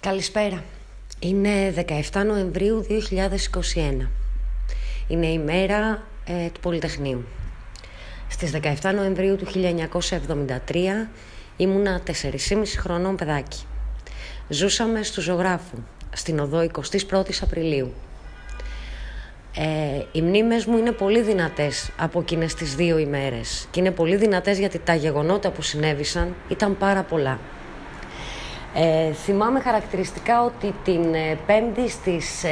Καλησπέρα. Είναι 17 Νοεμβρίου 2021. Είναι η μέρα ε, του Πολυτεχνείου. Στις 17 Νοεμβρίου του 1973 ήμουνα 4,5 χρονών παιδάκι. Ζούσαμε στο ζωγράφου, στην οδό 21 Απριλίου. Ε, οι μνήμες μου είναι πολύ δυνατές από εκείνες τις δύο ημέρες και είναι πολύ δυνατές γιατί τα γεγονότα που συνέβησαν ήταν πάρα πολλά. Ε, θυμάμαι χαρακτηριστικά ότι την ε, Πέμπτη στις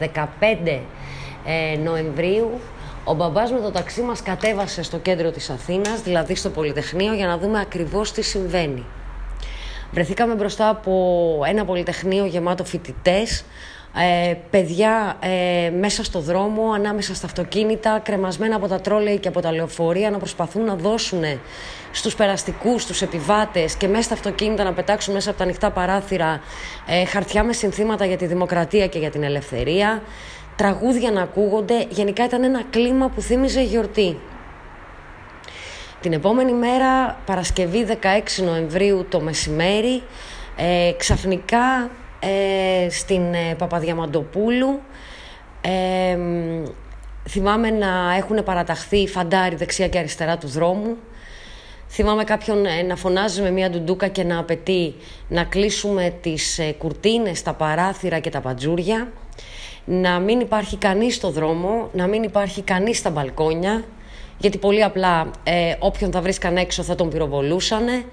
15 ε, ε, Νοεμβρίου ο μπαμπάς με το ταξί μας κατέβασε στο κέντρο της Αθήνας, δηλαδή στο Πολυτεχνείο, για να δούμε ακριβώς τι συμβαίνει. Βρεθήκαμε μπροστά από ένα Πολυτεχνείο γεμάτο φοιτητές, ε, παιδιά ε, μέσα στο δρόμο, ανάμεσα στα αυτοκίνητα, κρεμασμένα από τα τρόλεϊ και από τα λεωφορεία να προσπαθούν να δώσουν στους περαστικούς, στους επιβάτες και μέσα στα αυτοκίνητα να πετάξουν μέσα από τα ανοιχτά παράθυρα ε, χαρτιά με συνθήματα για τη δημοκρατία και για την ελευθερία, τραγούδια να ακούγονται, γενικά ήταν ένα κλίμα που θύμιζε γιορτή. Την επόμενη μέρα, Παρασκευή 16 Νοεμβρίου το μεσημέρι, ε, ξαφνικά ε, στην ε, Παπαδιαμαντοπούλου. Ε, θυμάμαι να έχουν παραταχθεί φαντάρι δεξιά και αριστερά του δρόμου. Θυμάμαι κάποιον ε, να φωνάζει με μια ντουντούκα και να απαιτεί να κλείσουμε τις κουρτίνες, τα παράθυρα και τα παντζούρια. Να μην υπάρχει κανείς στο δρόμο, να μην υπάρχει κανείς στα μπαλκόνια, γιατί πολύ απλά ε, όποιον θα βρίσκαν έξω θα τον πυροβολούσανε.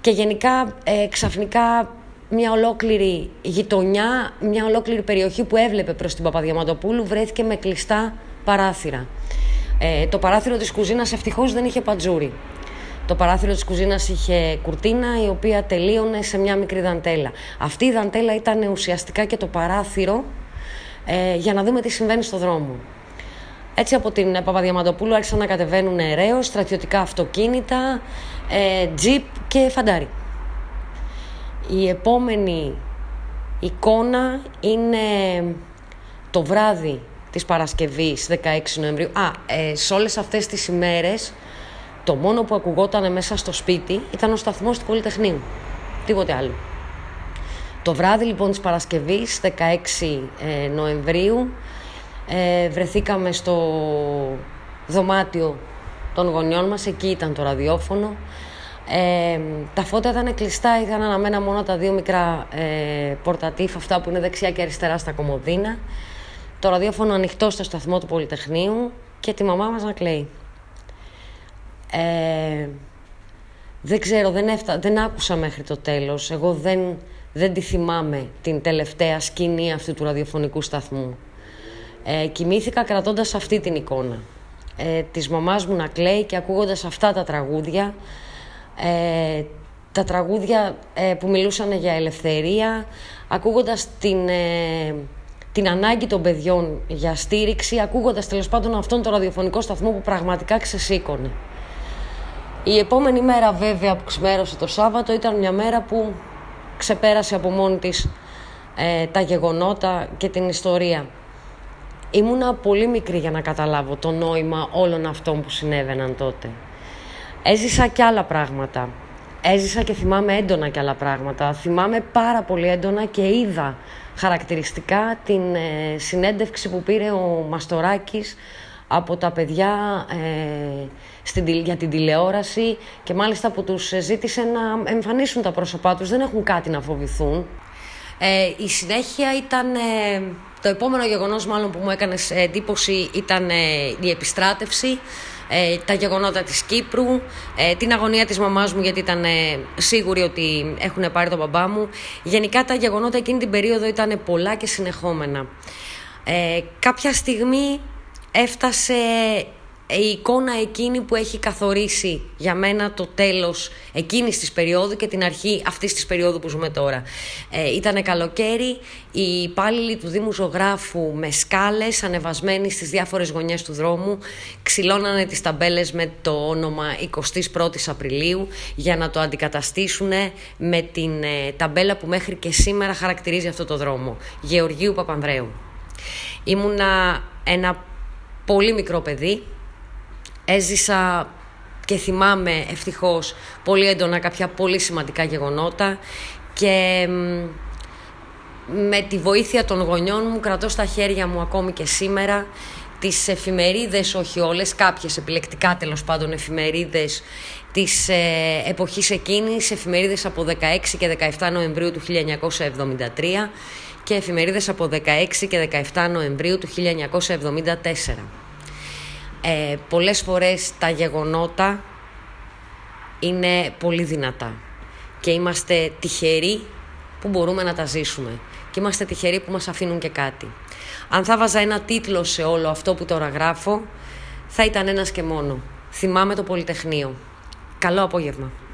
Και γενικά ξαφνικά μια ολόκληρη γειτονιά, μια ολόκληρη περιοχή που έβλεπε προς την Παπαδιαμαντοπούλου βρέθηκε με κλειστά παράθυρα. Ε, το παράθυρο της κουζίνας ευτυχώς δεν είχε πατζούρι. Το παράθυρο της κουζίνας είχε κουρτίνα η οποία τελείωνε σε μια μικρή δαντέλα. Αυτή η δαντέλα ήταν ουσιαστικά και το παράθυρο ε, για να δούμε τι συμβαίνει στο δρόμο. Έτσι από την Παπαδιαμαντοπούλου άρχισαν να κατεβαίνουν ρέως, στρατιωτικά αυτοκίνητα, ε, τζιπ και φαντάρι. Η επόμενη εικόνα είναι το βράδυ της Παρασκευής 16 Νοεμβρίου. Α, ε, σε όλες αυτές τις ημέρες το μόνο που ακουγόταν μέσα στο σπίτι ήταν ο σταθμός του Πολυτεχνείου. Τίποτε άλλο. Το βράδυ λοιπόν της Παρασκευής 16 ε, Νοεμβρίου ε, βρεθήκαμε στο δωμάτιο των γονιών μας, εκεί ήταν το ραδιόφωνο ε, τα φώτα ήταν κλειστά, ήταν αναμένα μόνο τα δύο μικρά ε, πορτατήφ, αυτά που είναι δεξιά και αριστερά στα κομμωδίνα. Το ραδιόφωνο ανοιχτό στο σταθμό του Πολυτεχνείου και τη μαμά μας να κλαίει. Ε, δεν ξέρω, δεν, έφτα, δεν άκουσα μέχρι το τέλος. Εγώ δεν, δεν τη θυμάμαι την τελευταία σκηνή αυτού του ραδιοφωνικού σταθμού. Ε, κοιμήθηκα κρατώντας αυτή την εικόνα. Ε, της μαμάς μου να κλαίει και ακούγοντας αυτά τα τραγούδια ε, τα τραγούδια ε, που μιλούσαν για ελευθερία, ακούγοντας την, ε, την ανάγκη των παιδιών για στήριξη, ακούγοντας τέλος πάντων αυτόν τον ραδιοφωνικό σταθμό που πραγματικά ξεσήκωνε. Η επόμενη μέρα βέβαια που ξημέρωσε το Σάββατο ήταν μια μέρα που ξεπέρασε από μόνη της τα γεγονότα και την ιστορία. Ήμουνα πολύ μικρή για να καταλάβω το νόημα όλων αυτών που συνέβαιναν τότε. Έζησα και άλλα πράγματα. Έζησα και θυμάμαι έντονα και άλλα πράγματα. Θυμάμαι πάρα πολύ έντονα και είδα χαρακτηριστικά την ε, συνέντευξη που πήρε ο Μαστοράκης από τα παιδιά ε, στην, για την τηλεόραση και μάλιστα που τους ζήτησε να εμφανίσουν τα πρόσωπά τους. Δεν έχουν κάτι να φοβηθούν. Ε, η συνέχεια ήταν... Ε, το επόμενο γεγονός μάλλον που μου έκανε εντύπωση ήταν η επιστράτευση ε, τα γεγονότα της Κύπρου, ε, την αγωνία της μαμάς μου γιατί ήταν ε, σίγουροι ότι έχουν πάρει τον μπαμπά μου. Γενικά τα γεγονότα εκείνη την περίοδο ήταν πολλά και συνεχόμενα. Ε, κάποια στιγμή έφτασε η εικόνα εκείνη που έχει καθορίσει για μένα το τέλος εκείνης της περίοδου και την αρχή αυτής της περίοδου που ζούμε τώρα. Ε, ήτανε καλοκαίρι, οι υπάλληλοι του Δήμου Ζωγράφου με σκάλες ανεβασμένοι στις διάφορες γωνιές του δρόμου ξυλώνανε τις ταμπέλες με το όνομα 21 Απριλίου για να το αντικαταστήσουν με την ε, ταμπέλα που μέχρι και σήμερα χαρακτηρίζει αυτό το δρόμο, Γεωργίου Παπανδρέου. Ήμουνα ένα πολύ μικρό παιδί, Έζησα και θυμάμαι ευτυχώς πολύ έντονα κάποια πολύ σημαντικά γεγονότα και με τη βοήθεια των γονιών μου κρατώ στα χέρια μου ακόμη και σήμερα τις εφημερίδες, όχι όλες, κάποιες επιλεκτικά τέλος πάντων εφημερίδες της ε, εποχής εκείνης, εφημερίδες από 16 και 17 Νοεμβρίου του 1973 και εφημερίδες από 16 και 17 Νοεμβρίου του 1974. Ε, πολλές φορές τα γεγονότα είναι πολύ δυνατά και είμαστε τυχεροί που μπορούμε να τα ζήσουμε και είμαστε τυχεροί που μας αφήνουν και κάτι. Αν θα βάζα ένα τίτλο σε όλο αυτό που τώρα γράφω, θα ήταν ένας και μόνο. Θυμάμαι το Πολυτεχνείο. Καλό απόγευμα.